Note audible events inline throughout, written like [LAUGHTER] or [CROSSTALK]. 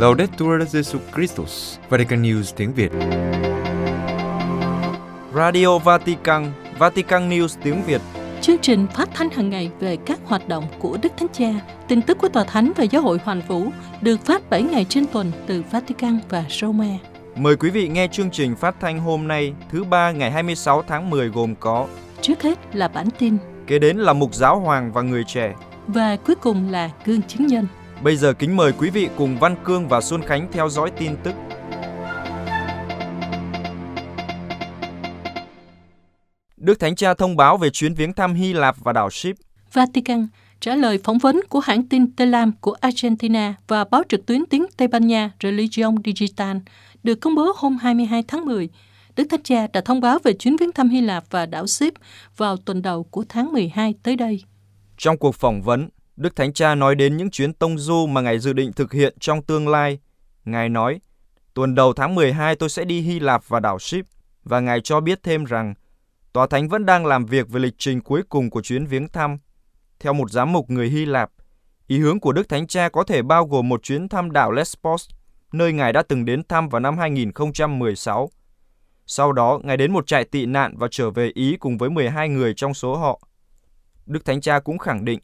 Laudetur Jesu Christus, Vatican News tiếng Việt. Radio Vatican, Vatican News tiếng Việt. Chương trình phát thanh hàng ngày về các hoạt động của Đức Thánh Cha, tin tức của Tòa Thánh và Giáo hội Hoàn Vũ được phát 7 ngày trên tuần từ Vatican và Roma. Mời quý vị nghe chương trình phát thanh hôm nay, thứ ba ngày 26 tháng 10 gồm có Trước hết là bản tin Kế đến là mục giáo hoàng và người trẻ. và cuối cùng là gương chứng nhân. Bây giờ kính mời quý vị cùng Văn Cương và Xuân Khánh theo dõi tin tức. Đức Thánh Cha thông báo về chuyến viếng thăm Hy Lạp và đảo Ship. Vatican trả lời phỏng vấn của hãng tin Telam của Argentina và báo trực tuyến tiếng Tây Ban Nha Religion Digital được công bố hôm 22 tháng 10. Đức Thánh Cha đã thông báo về chuyến viếng thăm Hy Lạp và đảo Ship vào tuần đầu của tháng 12 tới đây. Trong cuộc phỏng vấn, Đức Thánh Cha nói đến những chuyến tông du mà Ngài dự định thực hiện trong tương lai. Ngài nói, tuần đầu tháng 12 tôi sẽ đi Hy Lạp và đảo Ship, và Ngài cho biết thêm rằng, Tòa Thánh vẫn đang làm việc về lịch trình cuối cùng của chuyến viếng thăm. Theo một giám mục người Hy Lạp, ý hướng của Đức Thánh Cha có thể bao gồm một chuyến thăm đảo Lesbos, nơi Ngài đã từng đến thăm vào năm 2016. Sau đó, Ngài đến một trại tị nạn và trở về Ý cùng với 12 người trong số họ. Đức Thánh Cha cũng khẳng định,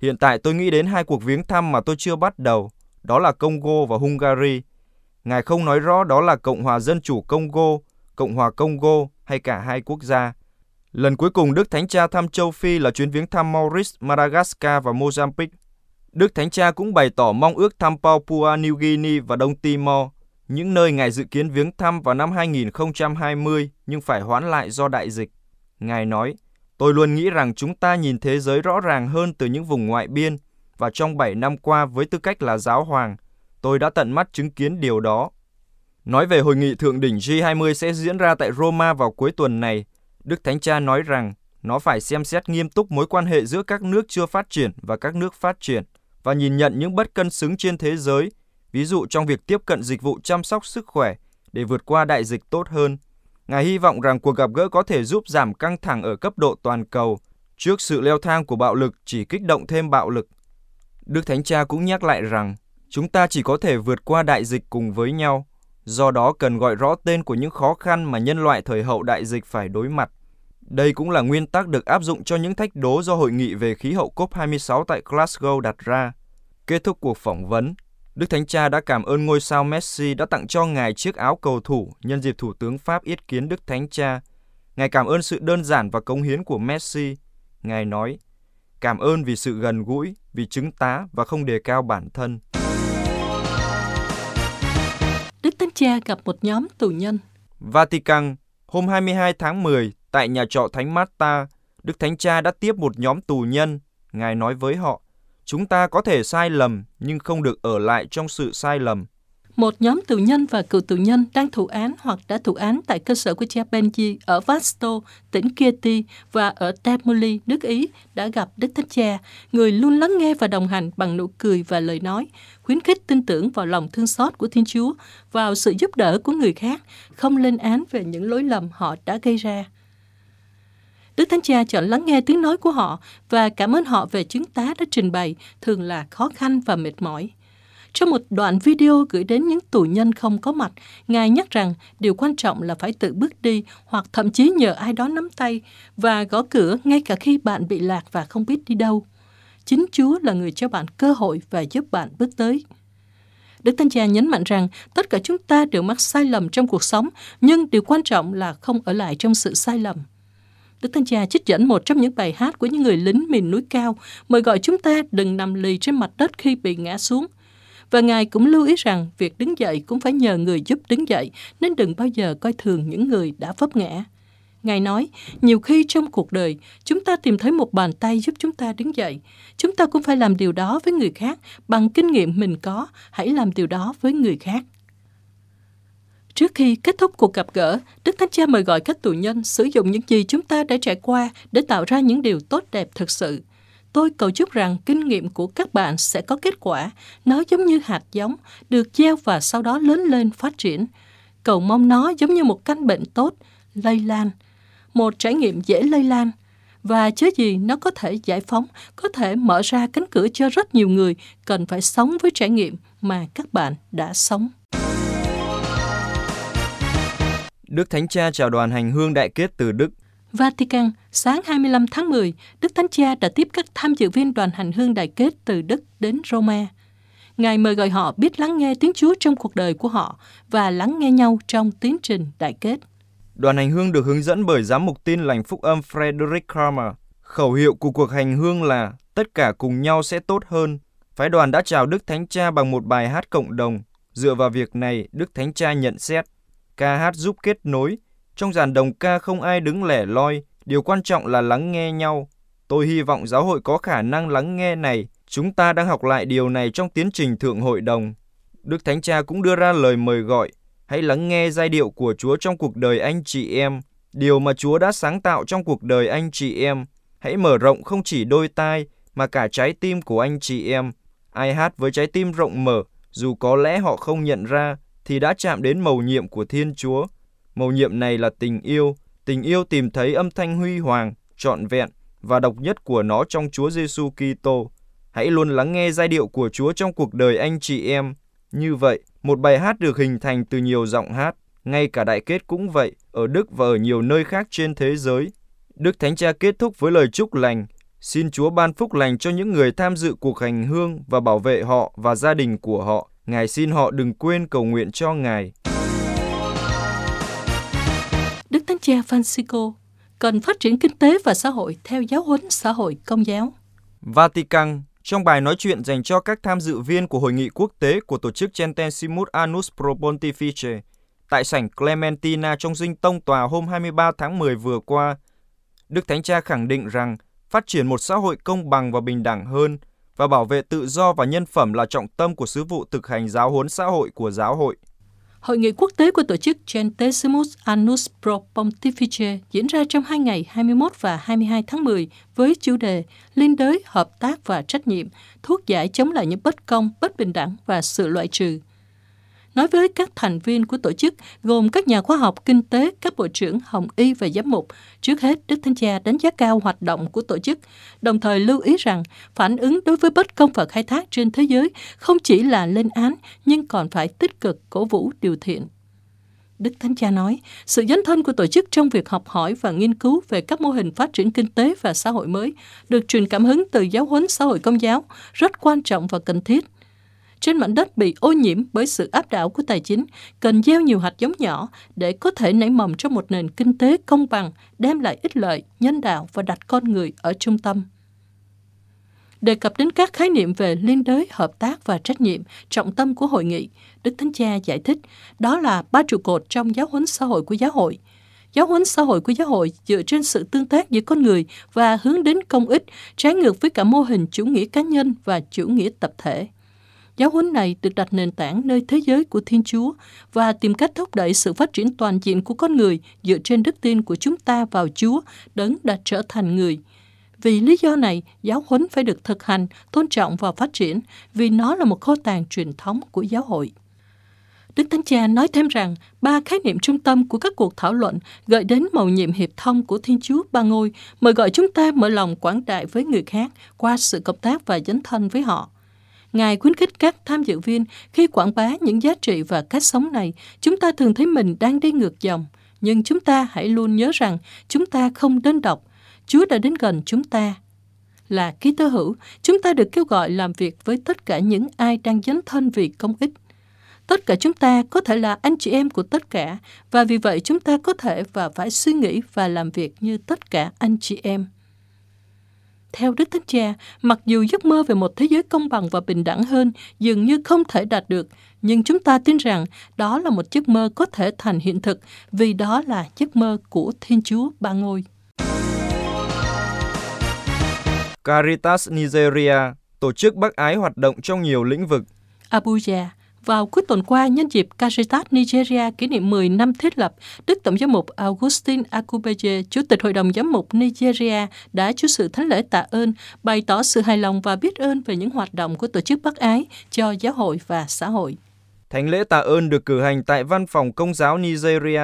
hiện tại tôi nghĩ đến hai cuộc viếng thăm mà tôi chưa bắt đầu, đó là Congo và Hungary. Ngài không nói rõ đó là Cộng hòa Dân chủ Congo, Cộng hòa Congo hay cả hai quốc gia. Lần cuối cùng Đức Thánh Cha thăm châu Phi là chuyến viếng thăm Maurice, Madagascar và Mozambique. Đức Thánh Cha cũng bày tỏ mong ước thăm Papua New Guinea và Đông Timor, những nơi Ngài dự kiến viếng thăm vào năm 2020 nhưng phải hoãn lại do đại dịch. Ngài nói, tôi luôn nghĩ rằng chúng ta nhìn thế giới rõ ràng hơn từ những vùng ngoại biên và trong 7 năm qua với tư cách là giáo hoàng, tôi đã tận mắt chứng kiến điều đó. Nói về hội nghị thượng đỉnh G20 sẽ diễn ra tại Roma vào cuối tuần này, Đức Thánh Cha nói rằng nó phải xem xét nghiêm túc mối quan hệ giữa các nước chưa phát triển và các nước phát triển và nhìn nhận những bất cân xứng trên thế giới, ví dụ trong việc tiếp cận dịch vụ chăm sóc sức khỏe để vượt qua đại dịch tốt hơn. Ngài hy vọng rằng cuộc gặp gỡ có thể giúp giảm căng thẳng ở cấp độ toàn cầu trước sự leo thang của bạo lực chỉ kích động thêm bạo lực. Đức Thánh Cha cũng nhắc lại rằng chúng ta chỉ có thể vượt qua đại dịch cùng với nhau, do đó cần gọi rõ tên của những khó khăn mà nhân loại thời hậu đại dịch phải đối mặt. Đây cũng là nguyên tắc được áp dụng cho những thách đố do hội nghị về khí hậu COP26 tại Glasgow đặt ra. Kết thúc cuộc phỏng vấn, Đức Thánh Cha đã cảm ơn ngôi sao Messi đã tặng cho Ngài chiếc áo cầu thủ nhân dịp Thủ tướng Pháp yết kiến Đức Thánh Cha. Ngài cảm ơn sự đơn giản và cống hiến của Messi. Ngài nói, cảm ơn vì sự gần gũi, vì chứng tá và không đề cao bản thân. Đức Thánh Cha gặp một nhóm tù nhân. Vatican, hôm 22 tháng 10, tại nhà trọ Thánh Marta, Đức Thánh Cha đã tiếp một nhóm tù nhân. Ngài nói với họ, chúng ta có thể sai lầm nhưng không được ở lại trong sự sai lầm. Một nhóm tù nhân và cựu tù nhân đang thụ án hoặc đã thụ án tại cơ sở của cha Benji ở Vasto, tỉnh Chieti và ở Tamuli, nước Ý đã gặp Đức Thánh Cha, người luôn lắng nghe và đồng hành bằng nụ cười và lời nói, khuyến khích tin tưởng vào lòng thương xót của Thiên Chúa, vào sự giúp đỡ của người khác, không lên án về những lỗi lầm họ đã gây ra. Đức Thánh Cha chọn lắng nghe tiếng nói của họ và cảm ơn họ về chứng tá đã trình bày, thường là khó khăn và mệt mỏi. Trong một đoạn video gửi đến những tù nhân không có mặt, Ngài nhắc rằng điều quan trọng là phải tự bước đi hoặc thậm chí nhờ ai đó nắm tay và gõ cửa ngay cả khi bạn bị lạc và không biết đi đâu. Chính Chúa là người cho bạn cơ hội và giúp bạn bước tới. Đức Thánh Cha nhấn mạnh rằng tất cả chúng ta đều mắc sai lầm trong cuộc sống, nhưng điều quan trọng là không ở lại trong sự sai lầm. Đức Thánh Cha trích dẫn một trong những bài hát của những người lính miền núi cao, mời gọi chúng ta đừng nằm lì trên mặt đất khi bị ngã xuống. Và Ngài cũng lưu ý rằng việc đứng dậy cũng phải nhờ người giúp đứng dậy, nên đừng bao giờ coi thường những người đã vấp ngã. Ngài nói, nhiều khi trong cuộc đời, chúng ta tìm thấy một bàn tay giúp chúng ta đứng dậy. Chúng ta cũng phải làm điều đó với người khác, bằng kinh nghiệm mình có, hãy làm điều đó với người khác. Trước khi kết thúc cuộc gặp gỡ, Đức Thánh Cha mời gọi các tù nhân sử dụng những gì chúng ta đã trải qua để tạo ra những điều tốt đẹp thực sự. Tôi cầu chúc rằng kinh nghiệm của các bạn sẽ có kết quả. Nó giống như hạt giống, được gieo và sau đó lớn lên phát triển. Cầu mong nó giống như một căn bệnh tốt, lây lan. Một trải nghiệm dễ lây lan. và chớ gì nó có thể giải phóng, có thể mở ra cánh cửa cho rất nhiều người cần phải sống với trải nghiệm mà các bạn đã sống. Đức Thánh Cha chào đoàn hành hương đại kết từ Đức. Vatican, sáng 25 tháng 10, Đức Thánh Cha đã tiếp các tham dự viên đoàn hành hương đại kết từ Đức đến Roma. Ngài mời gọi họ biết lắng nghe tiếng Chúa trong cuộc đời của họ và lắng nghe nhau trong tiến trình đại kết. Đoàn hành hương được hướng dẫn bởi giám mục tin lành phúc âm Frederick Kramer. Khẩu hiệu của cuộc hành hương là tất cả cùng nhau sẽ tốt hơn. Phái đoàn đã chào Đức Thánh Cha bằng một bài hát cộng đồng. Dựa vào việc này, Đức Thánh Cha nhận xét. Ca hát giúp kết nối. Trong dàn đồng ca không ai đứng lẻ loi. Điều quan trọng là lắng nghe nhau. Tôi hy vọng giáo hội có khả năng lắng nghe này. Chúng ta đang học lại điều này trong tiến trình thượng hội đồng. Đức Thánh Cha cũng đưa ra lời mời gọi Hãy lắng nghe giai điệu của Chúa trong cuộc đời anh chị em, điều mà Chúa đã sáng tạo trong cuộc đời anh chị em. Hãy mở rộng không chỉ đôi tai mà cả trái tim của anh chị em. Ai hát với trái tim rộng mở, dù có lẽ họ không nhận ra, thì đã chạm đến mầu nhiệm của Thiên Chúa. Mầu nhiệm này là tình yêu, tình yêu tìm thấy âm thanh huy hoàng, trọn vẹn và độc nhất của nó trong Chúa Giêsu Kitô. Hãy luôn lắng nghe giai điệu của Chúa trong cuộc đời anh chị em. Như vậy, một bài hát được hình thành từ nhiều giọng hát, ngay cả đại kết cũng vậy, ở Đức và ở nhiều nơi khác trên thế giới. Đức Thánh Cha kết thúc với lời chúc lành, xin Chúa ban phúc lành cho những người tham dự cuộc hành hương và bảo vệ họ và gia đình của họ. Ngài xin họ đừng quên cầu nguyện cho Ngài. Đức Thánh Cha Francisco cần phát triển kinh tế và xã hội theo giáo huấn xã hội công giáo. Vatican trong bài nói chuyện dành cho các tham dự viên của hội nghị quốc tế của tổ chức Centesimus Annus Pro Pontifice tại sảnh Clementina trong dinh tông tòa hôm 23 tháng 10 vừa qua, Đức Thánh Cha khẳng định rằng phát triển một xã hội công bằng và bình đẳng hơn và bảo vệ tự do và nhân phẩm là trọng tâm của sứ vụ thực hành giáo huấn xã hội của giáo hội. Hội nghị quốc tế của tổ chức Centesimus Annus Pro Pontifice diễn ra trong hai ngày 21 và 22 tháng 10 với chủ đề Liên đới, hợp tác và trách nhiệm, thuốc giải chống lại những bất công, bất bình đẳng và sự loại trừ nói với các thành viên của tổ chức gồm các nhà khoa học kinh tế, các bộ trưởng Hồng Y và giám mục. Trước hết, Đức Thánh Cha đánh giá cao hoạt động của tổ chức, đồng thời lưu ý rằng phản ứng đối với bất công và khai thác trên thế giới không chỉ là lên án nhưng còn phải tích cực cổ vũ điều thiện. Đức Thánh Cha nói, sự dấn thân của tổ chức trong việc học hỏi và nghiên cứu về các mô hình phát triển kinh tế và xã hội mới được truyền cảm hứng từ giáo huấn xã hội công giáo, rất quan trọng và cần thiết trên mảnh đất bị ô nhiễm bởi sự áp đảo của tài chính, cần gieo nhiều hạt giống nhỏ để có thể nảy mầm trong một nền kinh tế công bằng, đem lại ích lợi, nhân đạo và đặt con người ở trung tâm. Đề cập đến các khái niệm về liên đới, hợp tác và trách nhiệm, trọng tâm của hội nghị, Đức Thánh Cha giải thích đó là ba trụ cột trong giáo huấn xã hội của giáo hội. Giáo huấn xã hội của giáo hội dựa trên sự tương tác giữa con người và hướng đến công ích, trái ngược với cả mô hình chủ nghĩa cá nhân và chủ nghĩa tập thể. Giáo huấn này được đặt nền tảng nơi thế giới của Thiên Chúa và tìm cách thúc đẩy sự phát triển toàn diện của con người dựa trên đức tin của chúng ta vào Chúa, đấng đã trở thành người. Vì lý do này, giáo huấn phải được thực hành, tôn trọng và phát triển vì nó là một kho tàng truyền thống của giáo hội. Đức Thánh Cha nói thêm rằng, ba khái niệm trung tâm của các cuộc thảo luận gợi đến mầu nhiệm hiệp thông của Thiên Chúa Ba Ngôi, mời gọi chúng ta mở lòng quảng đại với người khác qua sự cộng tác và dấn thân với họ. Ngài khuyến khích các tham dự viên khi quảng bá những giá trị và cách sống này, chúng ta thường thấy mình đang đi ngược dòng. Nhưng chúng ta hãy luôn nhớ rằng chúng ta không đơn độc. Chúa đã đến gần chúng ta. Là ký tơ hữu, chúng ta được kêu gọi làm việc với tất cả những ai đang dấn thân vì công ích. Tất cả chúng ta có thể là anh chị em của tất cả, và vì vậy chúng ta có thể và phải suy nghĩ và làm việc như tất cả anh chị em. Theo Đức Thánh Cha, mặc dù giấc mơ về một thế giới công bằng và bình đẳng hơn dường như không thể đạt được, nhưng chúng ta tin rằng đó là một giấc mơ có thể thành hiện thực vì đó là giấc mơ của Thiên Chúa Ba Ngôi. Caritas Nigeria, tổ chức bác ái hoạt động trong nhiều lĩnh vực. Abuja, vào cuối tuần qua, nhân dịp Caritas Nigeria kỷ niệm 10 năm thiết lập, Đức Tổng giám mục Augustin Akubeje, Chủ tịch Hội đồng Giám mục Nigeria, đã chủ sự thánh lễ tạ ơn, bày tỏ sự hài lòng và biết ơn về những hoạt động của tổ chức bác ái cho giáo hội và xã hội. Thánh lễ tạ ơn được cử hành tại Văn phòng Công giáo Nigeria.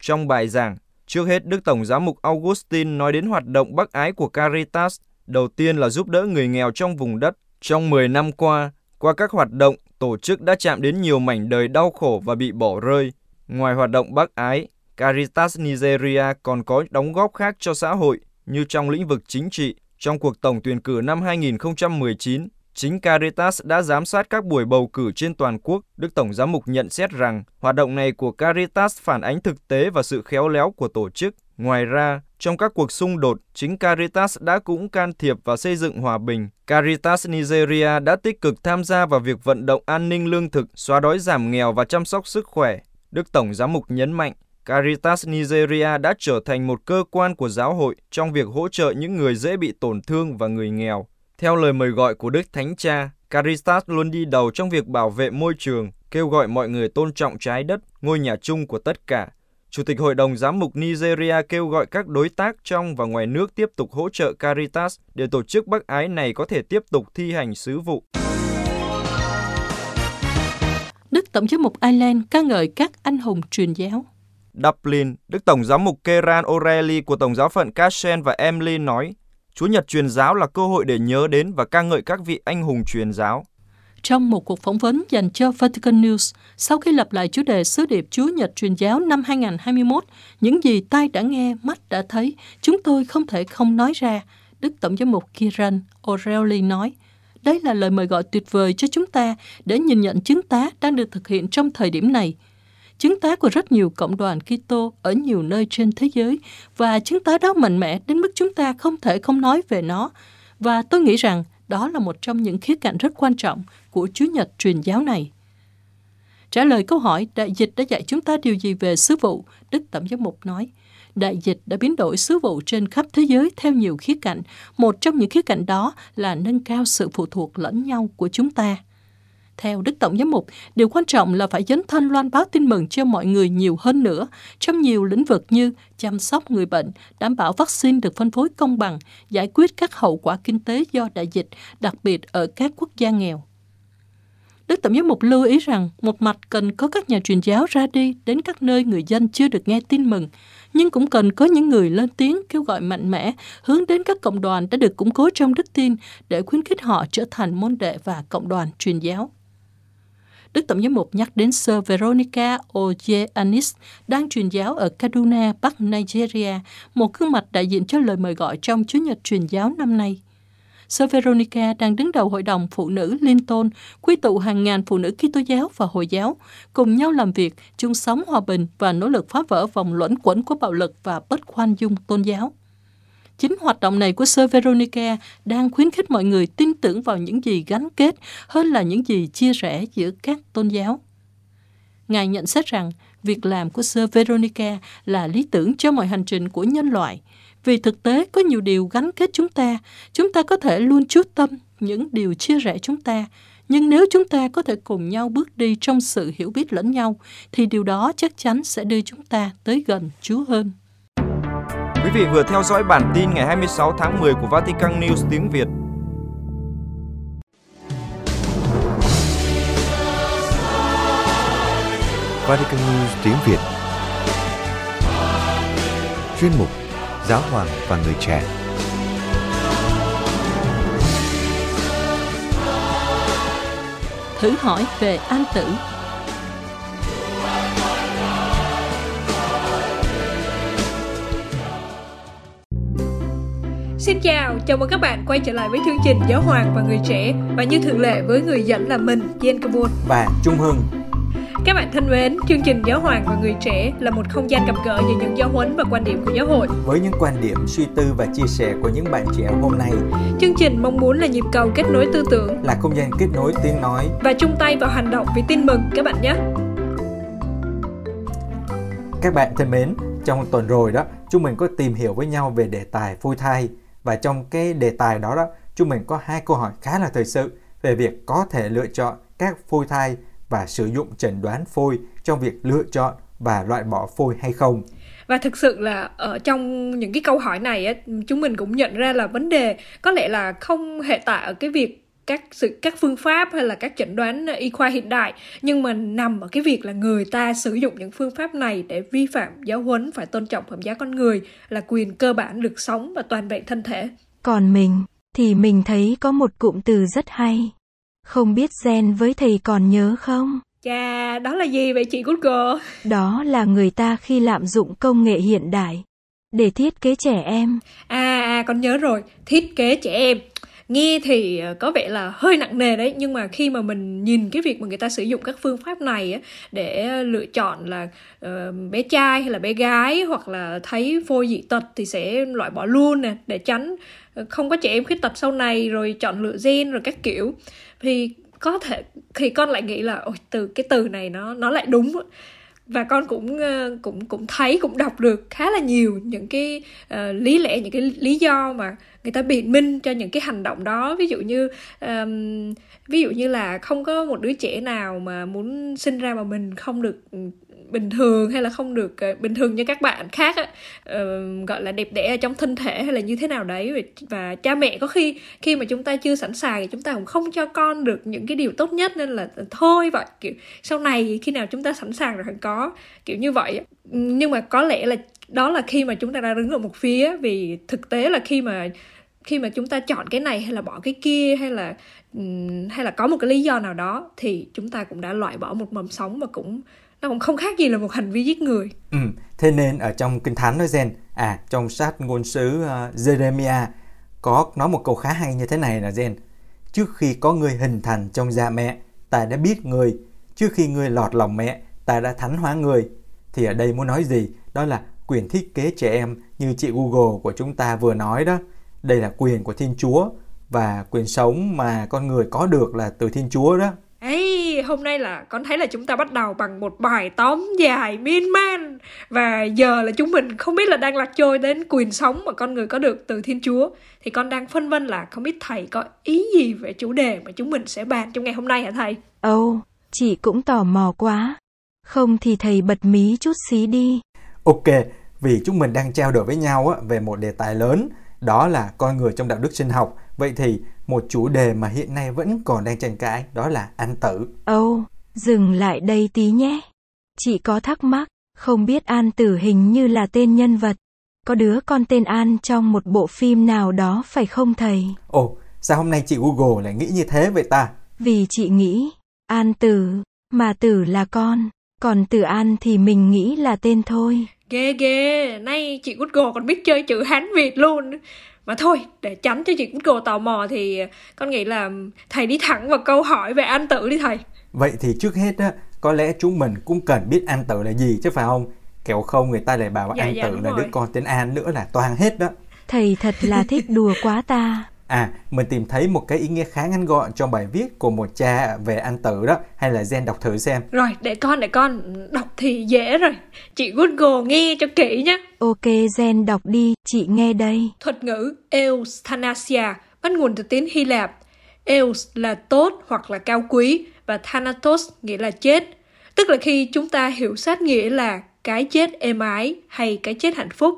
Trong bài giảng, Trước hết, Đức Tổng giám mục Augustine nói đến hoạt động bác ái của Caritas. Đầu tiên là giúp đỡ người nghèo trong vùng đất. Trong 10 năm qua, qua các hoạt động, tổ chức đã chạm đến nhiều mảnh đời đau khổ và bị bỏ rơi. Ngoài hoạt động bác ái, Caritas Nigeria còn có đóng góp khác cho xã hội như trong lĩnh vực chính trị. Trong cuộc tổng tuyển cử năm 2019, Chính Caritas đã giám sát các buổi bầu cử trên toàn quốc. Đức Tổng giám mục nhận xét rằng hoạt động này của Caritas phản ánh thực tế và sự khéo léo của tổ chức. Ngoài ra, trong các cuộc xung đột, chính Caritas đã cũng can thiệp và xây dựng hòa bình. Caritas Nigeria đã tích cực tham gia vào việc vận động an ninh lương thực, xóa đói giảm nghèo và chăm sóc sức khỏe. Đức Tổng giám mục nhấn mạnh, Caritas Nigeria đã trở thành một cơ quan của giáo hội trong việc hỗ trợ những người dễ bị tổn thương và người nghèo. Theo lời mời gọi của Đức Thánh Cha, Caritas luôn đi đầu trong việc bảo vệ môi trường, kêu gọi mọi người tôn trọng trái đất, ngôi nhà chung của tất cả. Chủ tịch Hội đồng Giám mục Nigeria kêu gọi các đối tác trong và ngoài nước tiếp tục hỗ trợ Caritas để tổ chức bác ái này có thể tiếp tục thi hành sứ vụ. Đức Tổng giám mục Ireland ca ngợi các anh hùng truyền giáo. Dublin, Đức Tổng giám mục Keran O'Reilly của Tổng giáo phận Cashen và Emily nói, Chúa Nhật truyền giáo là cơ hội để nhớ đến và ca ngợi các vị anh hùng truyền giáo. Trong một cuộc phỏng vấn dành cho Vatican News, sau khi lập lại chủ đề sứ điệp Chúa Nhật truyền giáo năm 2021, những gì tai đã nghe, mắt đã thấy, chúng tôi không thể không nói ra, Đức Tổng giám mục Kiran O'Reilly nói. Đây là lời mời gọi tuyệt vời cho chúng ta để nhìn nhận chứng tá đang được thực hiện trong thời điểm này – chứng tá của rất nhiều cộng đoàn Kitô ở nhiều nơi trên thế giới và chứng tá đó mạnh mẽ đến mức chúng ta không thể không nói về nó. Và tôi nghĩ rằng đó là một trong những khía cạnh rất quan trọng của Chúa Nhật truyền giáo này. Trả lời câu hỏi đại dịch đã dạy chúng ta điều gì về sứ vụ, Đức Tổng giám mục nói, đại dịch đã biến đổi sứ vụ trên khắp thế giới theo nhiều khía cạnh. Một trong những khía cạnh đó là nâng cao sự phụ thuộc lẫn nhau của chúng ta. Theo Đức Tổng giám mục, điều quan trọng là phải dấn thân loan báo tin mừng cho mọi người nhiều hơn nữa trong nhiều lĩnh vực như chăm sóc người bệnh, đảm bảo vaccine được phân phối công bằng, giải quyết các hậu quả kinh tế do đại dịch, đặc biệt ở các quốc gia nghèo. Đức Tổng giám mục lưu ý rằng một mặt cần có các nhà truyền giáo ra đi đến các nơi người dân chưa được nghe tin mừng, nhưng cũng cần có những người lên tiếng kêu gọi mạnh mẽ hướng đến các cộng đoàn đã được củng cố trong đức tin để khuyến khích họ trở thành môn đệ và cộng đoàn truyền giáo. Đức Tổng giám mục nhắc đến Sir Veronica Ojeanis đang truyền giáo ở Kaduna, Bắc Nigeria, một gương mặt đại diện cho lời mời gọi trong Chúa Nhật truyền giáo năm nay. Sơ Veronica đang đứng đầu hội đồng phụ nữ liên tôn, quy tụ hàng ngàn phụ nữ Kitô giáo và Hồi giáo, cùng nhau làm việc, chung sống hòa bình và nỗ lực phá vỡ vòng luẩn quẩn của bạo lực và bất khoan dung tôn giáo. Chính hoạt động này của Sir Veronica đang khuyến khích mọi người tin tưởng vào những gì gắn kết hơn là những gì chia rẽ giữa các tôn giáo. Ngài nhận xét rằng việc làm của Sir Veronica là lý tưởng cho mọi hành trình của nhân loại. Vì thực tế có nhiều điều gắn kết chúng ta, chúng ta có thể luôn chú tâm những điều chia rẽ chúng ta, nhưng nếu chúng ta có thể cùng nhau bước đi trong sự hiểu biết lẫn nhau, thì điều đó chắc chắn sẽ đưa chúng ta tới gần Chúa hơn. Quý vị vừa theo dõi bản tin ngày 26 tháng 10 của Vatican News tiếng Việt. Vatican News tiếng Việt. Chuyên mục Giáo hoàng và người trẻ. Thử hỏi về an tử Xin chào, chào mừng các bạn quay trở lại với chương trình Giáo hoàng và người trẻ và như thường lệ với người dẫn là mình, Jen Kabul và Trung Hưng. Các bạn thân mến, chương trình Giáo hoàng và người trẻ là một không gian gặp gỡ về những giáo huấn và quan điểm của giáo hội. Với những quan điểm, suy tư và chia sẻ của những bạn trẻ hôm nay. Chương trình mong muốn là nhịp cầu kết nối tư tưởng, là không gian kết nối tiếng nói và chung tay vào hành động vì tin mừng các bạn nhé. Các bạn thân mến, trong tuần rồi đó, chúng mình có tìm hiểu với nhau về đề tài phôi thai và trong cái đề tài đó đó, chúng mình có hai câu hỏi khá là thời sự về việc có thể lựa chọn các phôi thai và sử dụng chẩn đoán phôi trong việc lựa chọn và loại bỏ phôi hay không. Và thực sự là ở trong những cái câu hỏi này á, chúng mình cũng nhận ra là vấn đề có lẽ là không hệ tại ở cái việc các sự các phương pháp hay là các chẩn đoán y khoa hiện đại nhưng mà nằm ở cái việc là người ta sử dụng những phương pháp này để vi phạm giáo huấn phải tôn trọng phẩm giá con người là quyền cơ bản được sống và toàn vẹn thân thể Còn mình, thì mình thấy có một cụm từ rất hay. Không biết gen với thầy còn nhớ không? chà đó là gì vậy chị Google [LAUGHS] Đó là người ta khi lạm dụng công nghệ hiện đại để thiết kế trẻ em. À, à con nhớ rồi, thiết kế trẻ em. Nghe thì ờ, có vẻ là hơi nặng nề đấy nhưng mà khi mà mình nhìn cái việc mà người ta sử dụng các phương pháp này á, để ờ, lựa chọn là uh, bé trai hay là bé gái hoặc là thấy phôi dị tật thì sẽ loại bỏ luôn nè để tránh không có trẻ em khuyết tật sau này rồi chọn lựa gen rồi các kiểu. Thì có thể thì con lại nghĩ là ôi từ cái từ này nó nó lại đúng và con cũng ờ, cũng cũng thấy cũng đọc được khá là nhiều những cái uh, lý lẽ những cái lý do mà người ta biện minh cho những cái hành động đó. Ví dụ như um, ví dụ như là không có một đứa trẻ nào mà muốn sinh ra mà mình không được ừ, bình thường hay là không được ờ, bình thường như các bạn khác á, uh, gọi là đẹp đẽ ở trong thân thể hay là như thế nào đấy. Và, và cha mẹ có khi khi mà chúng ta chưa sẵn sàng thì chúng ta cũng không cho con được những cái điều tốt nhất nên là ờ, thôi vậy kiểu sau này khi nào chúng ta sẵn sàng rồi hẳn có kiểu như vậy nhưng mà có lẽ là đó là khi mà chúng ta đã đứng ở một phía vì thực tế là khi mà khi mà chúng ta chọn cái này hay là bỏ cái kia hay là hay là có một cái lý do nào đó thì chúng ta cũng đã loại bỏ một mầm sống và cũng nó cũng không khác gì là một hành vi giết người. Ừ, thế nên ở trong kinh thánh nói gen, à trong sách ngôn sứ uh, Jeremiah có nói một câu khá hay như thế này là gen. Trước khi có người hình thành trong da mẹ, ta đã biết người. Trước khi người lọt lòng mẹ, ta đã thánh hóa người. Thì ở đây muốn nói gì? Đó là quyền thiết kế trẻ em như chị Google của chúng ta vừa nói đó. Đây là quyền của Thiên Chúa và quyền sống mà con người có được là từ Thiên Chúa đó. Hôm nay là con thấy là chúng ta bắt đầu bằng một bài tóm dài miên man và giờ là chúng mình không biết là đang lạc trôi đến quyền sống mà con người có được từ Thiên Chúa thì con đang phân vân là không biết thầy có ý gì về chủ đề mà chúng mình sẽ bàn trong ngày hôm nay hả thầy? Ồ, oh, chị cũng tò mò quá. Không thì thầy bật mí chút xí đi. Ok, vì chúng mình đang trao đổi với nhau á, về một đề tài lớn, đó là con người trong đạo đức sinh học. Vậy thì một chủ đề mà hiện nay vẫn còn đang tranh cãi đó là an tử. Ồ, oh, dừng lại đây tí nhé. Chị có thắc mắc, không biết An Tử hình như là tên nhân vật. Có đứa con tên An trong một bộ phim nào đó phải không thầy? Ồ, oh, sao hôm nay chị Google lại nghĩ như thế vậy ta? Vì chị nghĩ, An Tử, mà Tử là con, còn Tử An thì mình nghĩ là tên thôi. Ghê ghê, nay chị Google còn biết chơi chữ Hán Việt luôn. Mà thôi, để tránh cho chị Google tò mò thì con nghĩ là thầy đi thẳng vào câu hỏi về an tử đi thầy. Vậy thì trước hết á, có lẽ chúng mình cũng cần biết an tử là gì chứ phải không? Kẻo không người ta lại bảo Dạ, an dạ, tử là đứa rồi. con tên An nữa là toàn hết đó. Thầy thật là thích đùa quá ta. À, mình tìm thấy một cái ý nghĩa khá ngắn gọn trong bài viết của một cha về an tử đó, hay là Gen đọc thử xem. Rồi, để con, để con, đọc thì dễ rồi. Chị Google nghe cho kỹ nhé. Ok Gen đọc đi, chị nghe đây. Thuật ngữ euthanasia bắt nguồn từ tiếng Hy Lạp. Eus là tốt hoặc là cao quý và thanatos nghĩa là chết. Tức là khi chúng ta hiểu sát nghĩa là cái chết êm ái hay cái chết hạnh phúc.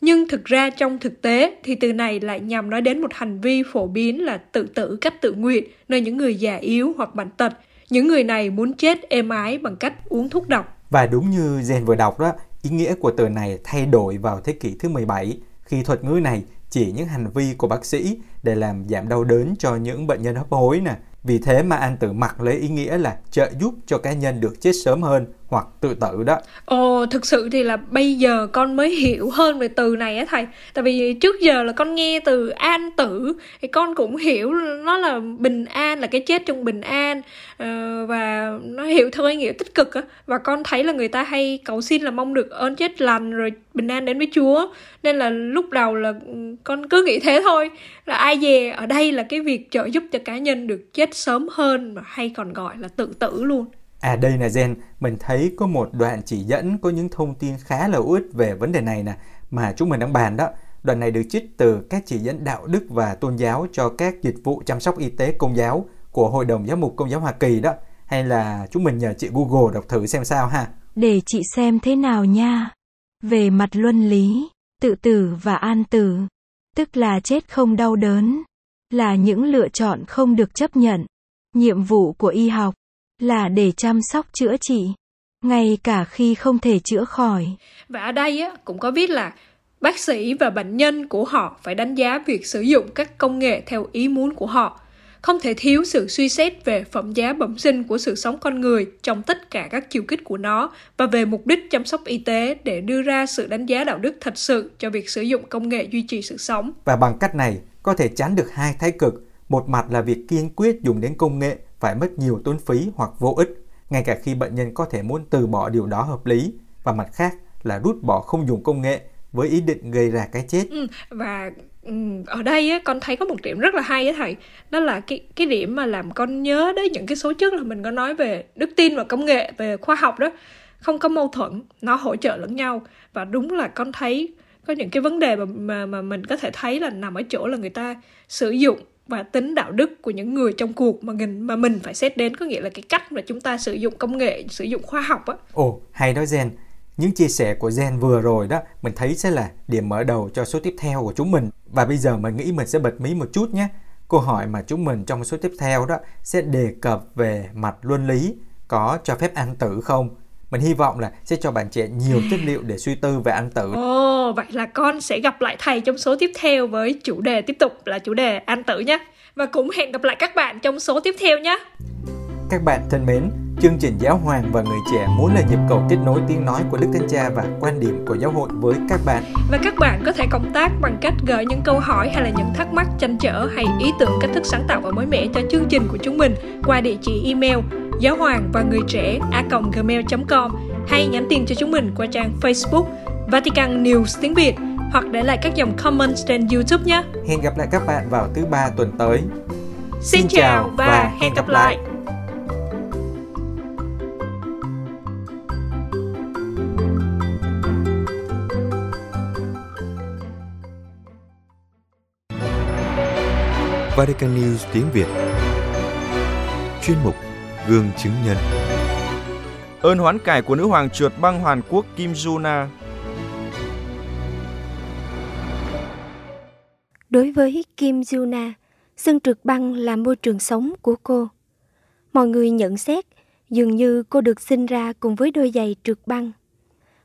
Nhưng thực ra trong thực tế thì từ này lại nhằm nói đến một hành vi phổ biến là tự tử cách tự nguyện nơi những người già yếu hoặc bệnh tật. Những người này muốn chết êm ái bằng cách uống thuốc độc. Và đúng như Jen vừa đọc đó, ý nghĩa của từ này thay đổi vào thế kỷ thứ 17 khi thuật ngữ này chỉ những hành vi của bác sĩ để làm giảm đau đớn cho những bệnh nhân hấp hối nè. Vì thế mà an tử mặc lấy ý nghĩa là trợ giúp cho cá nhân được chết sớm hơn hoặc tự tử đó. Ồ, thực sự thì là bây giờ con mới hiểu hơn về từ này á thầy. Tại vì trước giờ là con nghe từ an tử thì con cũng hiểu nó là bình an là cái chết trong bình an ờ, và nó hiểu theo ý nghĩa tích cực á và con thấy là người ta hay cầu xin là mong được ơn chết lành rồi bình an đến với Chúa. Nên là lúc đầu là ừ, con cứ nghĩ thế thôi là ai về ở đây là cái việc trợ giúp cho cá nhân được chết sớm hơn mà hay còn gọi là tự tử luôn. À đây là Gen, mình thấy có một đoạn chỉ dẫn có những thông tin khá là hữu về vấn đề này nè mà chúng mình đang bàn đó. Đoạn này được trích từ các chỉ dẫn đạo đức và tôn giáo cho các dịch vụ chăm sóc y tế công giáo của Hội đồng giáo mục Công giáo Hoa Kỳ đó. Hay là chúng mình nhờ chị Google đọc thử xem sao ha. Để chị xem thế nào nha. Về mặt luân lý, tự tử và an tử, tức là chết không đau đớn, là những lựa chọn không được chấp nhận. Nhiệm vụ của y học là để chăm sóc chữa trị, ngay cả khi không thể chữa khỏi. Và ở đây á, cũng có viết là bác sĩ và bệnh nhân của họ phải đánh giá việc sử dụng các công nghệ theo ý muốn của họ không thể thiếu sự suy xét về phẩm giá bẩm sinh của sự sống con người trong tất cả các chiều kích của nó và về mục đích chăm sóc y tế để đưa ra sự đánh giá đạo đức thật sự cho việc sử dụng công nghệ duy trì sự sống. Và bằng cách này, có thể tránh được hai thái cực. Một mặt là việc kiên quyết dùng đến công nghệ phải mất nhiều tốn phí hoặc vô ích, ngay cả khi bệnh nhân có thể muốn từ bỏ điều đó hợp lý. Và mặt khác là rút bỏ không dùng công nghệ với ý định gây ra cái chết. Ừ, và ừ, ở đây á, con thấy có một điểm rất là hay á thầy đó là cái cái điểm mà làm con nhớ đến những cái số trước là mình có nói về đức tin và công nghệ về khoa học đó không có mâu thuẫn nó hỗ trợ lẫn nhau và đúng là con thấy có những cái vấn đề mà mà mà mình có thể thấy là nằm ở chỗ là người ta sử dụng và tính đạo đức của những người trong cuộc mà mình mà mình phải xét đến, có nghĩa là cái cách mà chúng ta sử dụng công nghệ, sử dụng khoa học á. Ồ, hay đó, gen. Những chia sẻ của gen vừa rồi đó, mình thấy sẽ là điểm mở đầu cho số tiếp theo của chúng mình. Và bây giờ mình nghĩ mình sẽ bật mí một chút nhé. Câu hỏi mà chúng mình trong số tiếp theo đó sẽ đề cập về mặt luân lý có cho phép ăn tử không? Mình hy vọng là sẽ cho bạn trẻ nhiều chất liệu để suy tư về ăn tử. Ồ, oh, vậy là con sẽ gặp lại thầy trong số tiếp theo với chủ đề tiếp tục là chủ đề ăn tử nhé. Và cũng hẹn gặp lại các bạn trong số tiếp theo nhé. Các bạn thân mến, chương trình Giáo Hoàng và Người Trẻ muốn là nhịp cầu kết nối tiếng nói của Đức Thánh Cha và quan điểm của giáo hội với các bạn. Và các bạn có thể cộng tác bằng cách gửi những câu hỏi hay là những thắc mắc tranh trở hay ý tưởng cách thức sáng tạo và mới mẻ cho chương trình của chúng mình qua địa chỉ email giáo hoàng và người trẻ a gmail.com hay nhắn tin cho chúng mình qua trang Facebook Vatican News tiếng Việt hoặc để lại các dòng comments trên YouTube nhé. Hẹn gặp lại các bạn vào thứ ba tuần tới. Xin, Xin chào và, và hẹn gặp lại. lại. Vatican News tiếng Việt Chuyên mục Gương chứng nhân Ơn hoán cải của nữ hoàng trượt băng Hàn Quốc Kim Juna Đối với Kim Juna, sân trượt băng là môi trường sống của cô. Mọi người nhận xét dường như cô được sinh ra cùng với đôi giày trượt băng.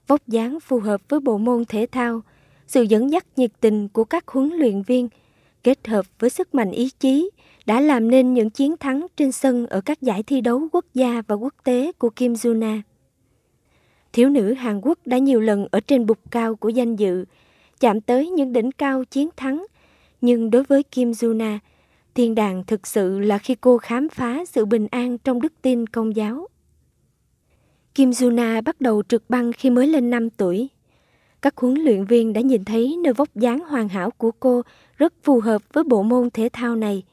Vóc dáng phù hợp với bộ môn thể thao, sự dẫn dắt nhiệt tình của các huấn luyện viên – kết hợp với sức mạnh ý chí đã làm nên những chiến thắng trên sân ở các giải thi đấu quốc gia và quốc tế của Kim Juna. Thiếu nữ Hàn Quốc đã nhiều lần ở trên bục cao của danh dự, chạm tới những đỉnh cao chiến thắng, nhưng đối với Kim Juna, thiên đàng thực sự là khi cô khám phá sự bình an trong đức tin công giáo. Kim Juna bắt đầu trượt băng khi mới lên 5 tuổi. Các huấn luyện viên đã nhìn thấy nơi vóc dáng hoàn hảo của cô rất phù hợp với bộ môn thể thao này.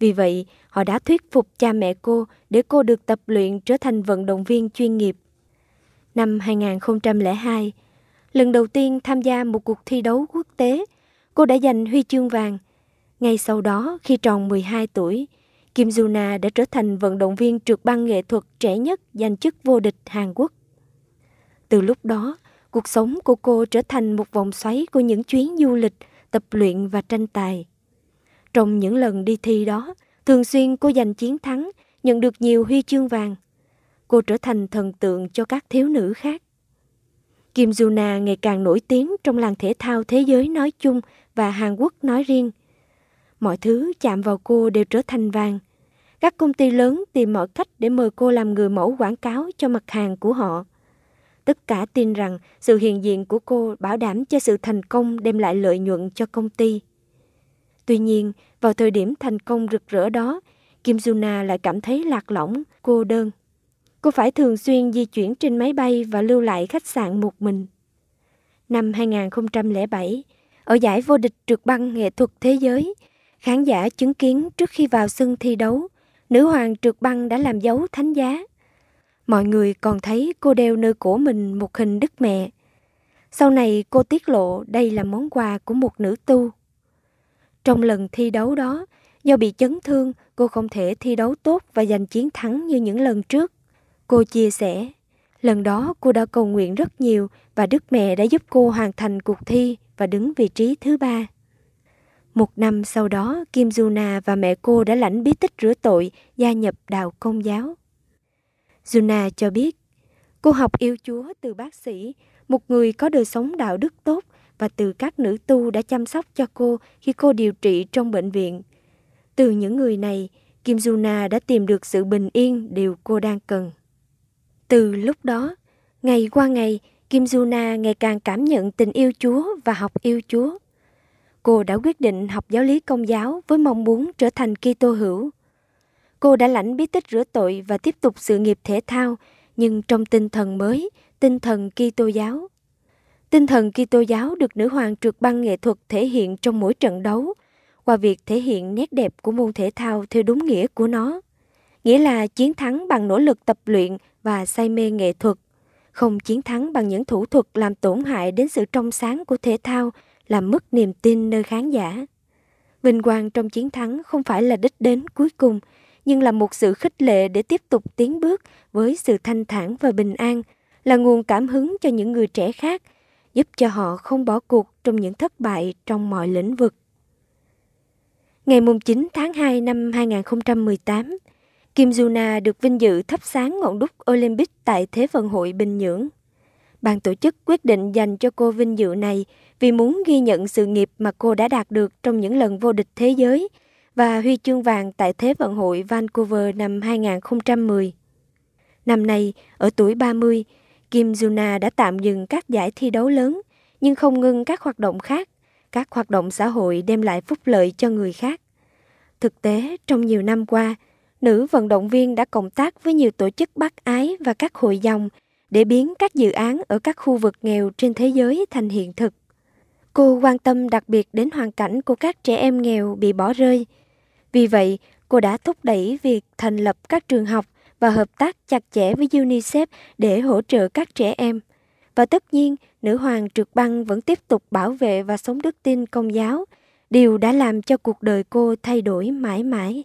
Vì vậy, họ đã thuyết phục cha mẹ cô để cô được tập luyện trở thành vận động viên chuyên nghiệp. Năm 2002, lần đầu tiên tham gia một cuộc thi đấu quốc tế, cô đã giành huy chương vàng. Ngay sau đó, khi tròn 12 tuổi, Kim Juna đã trở thành vận động viên trượt băng nghệ thuật trẻ nhất giành chức vô địch Hàn Quốc. Từ lúc đó, cuộc sống của cô trở thành một vòng xoáy của những chuyến du lịch tập luyện và tranh tài. Trong những lần đi thi đó, thường xuyên cô giành chiến thắng, nhận được nhiều huy chương vàng. Cô trở thành thần tượng cho các thiếu nữ khác. Kim Juna ngày càng nổi tiếng trong làng thể thao thế giới nói chung và Hàn Quốc nói riêng. Mọi thứ chạm vào cô đều trở thành vàng. Các công ty lớn tìm mọi cách để mời cô làm người mẫu quảng cáo cho mặt hàng của họ. Tất cả tin rằng sự hiện diện của cô bảo đảm cho sự thành công đem lại lợi nhuận cho công ty. Tuy nhiên, vào thời điểm thành công rực rỡ đó, Kim Juna lại cảm thấy lạc lõng, cô đơn. Cô phải thường xuyên di chuyển trên máy bay và lưu lại khách sạn một mình. Năm 2007, ở giải vô địch trượt băng nghệ thuật thế giới, khán giả chứng kiến trước khi vào sân thi đấu, nữ hoàng trượt băng đã làm dấu thánh giá. Mọi người còn thấy cô đeo nơi cổ mình một hình đức mẹ. Sau này cô tiết lộ đây là món quà của một nữ tu. Trong lần thi đấu đó, do bị chấn thương, cô không thể thi đấu tốt và giành chiến thắng như những lần trước. Cô chia sẻ, lần đó cô đã cầu nguyện rất nhiều và Đức Mẹ đã giúp cô hoàn thành cuộc thi và đứng vị trí thứ ba. Một năm sau đó, Kim Juna và mẹ cô đã lãnh bí tích rửa tội, gia nhập đạo công giáo. Juna cho biết, cô học yêu Chúa từ bác sĩ, một người có đời sống đạo đức tốt và từ các nữ tu đã chăm sóc cho cô khi cô điều trị trong bệnh viện. Từ những người này, Kim Juna đã tìm được sự bình yên điều cô đang cần. Từ lúc đó, ngày qua ngày, Kim Juna ngày càng cảm nhận tình yêu Chúa và học yêu Chúa. Cô đã quyết định học giáo lý công giáo với mong muốn trở thành Kitô hữu. Cô đã lãnh bí tích rửa tội và tiếp tục sự nghiệp thể thao, nhưng trong tinh thần mới, tinh thần Kitô giáo. Tinh thần Kitô giáo được nữ hoàng trượt băng nghệ thuật thể hiện trong mỗi trận đấu, qua việc thể hiện nét đẹp của môn thể thao theo đúng nghĩa của nó. Nghĩa là chiến thắng bằng nỗ lực tập luyện và say mê nghệ thuật, không chiến thắng bằng những thủ thuật làm tổn hại đến sự trong sáng của thể thao, làm mất niềm tin nơi khán giả. Vinh quang trong chiến thắng không phải là đích đến cuối cùng, nhưng là một sự khích lệ để tiếp tục tiến bước với sự thanh thản và bình an, là nguồn cảm hứng cho những người trẻ khác, giúp cho họ không bỏ cuộc trong những thất bại trong mọi lĩnh vực. Ngày 9 tháng 2 năm 2018, Kim Juna được vinh dự thắp sáng ngọn đúc Olympic tại Thế vận hội Bình Nhưỡng. Ban tổ chức quyết định dành cho cô vinh dự này vì muốn ghi nhận sự nghiệp mà cô đã đạt được trong những lần vô địch thế giới và huy chương vàng tại Thế vận hội Vancouver năm 2010. Năm nay, ở tuổi 30, Kim Juna đã tạm dừng các giải thi đấu lớn, nhưng không ngưng các hoạt động khác. Các hoạt động xã hội đem lại phúc lợi cho người khác. Thực tế, trong nhiều năm qua, nữ vận động viên đã cộng tác với nhiều tổ chức bác ái và các hội dòng để biến các dự án ở các khu vực nghèo trên thế giới thành hiện thực. Cô quan tâm đặc biệt đến hoàn cảnh của các trẻ em nghèo bị bỏ rơi. Vì vậy, cô đã thúc đẩy việc thành lập các trường học và hợp tác chặt chẽ với UNICEF để hỗ trợ các trẻ em. Và tất nhiên, nữ hoàng trượt băng vẫn tiếp tục bảo vệ và sống đức tin công giáo, điều đã làm cho cuộc đời cô thay đổi mãi mãi.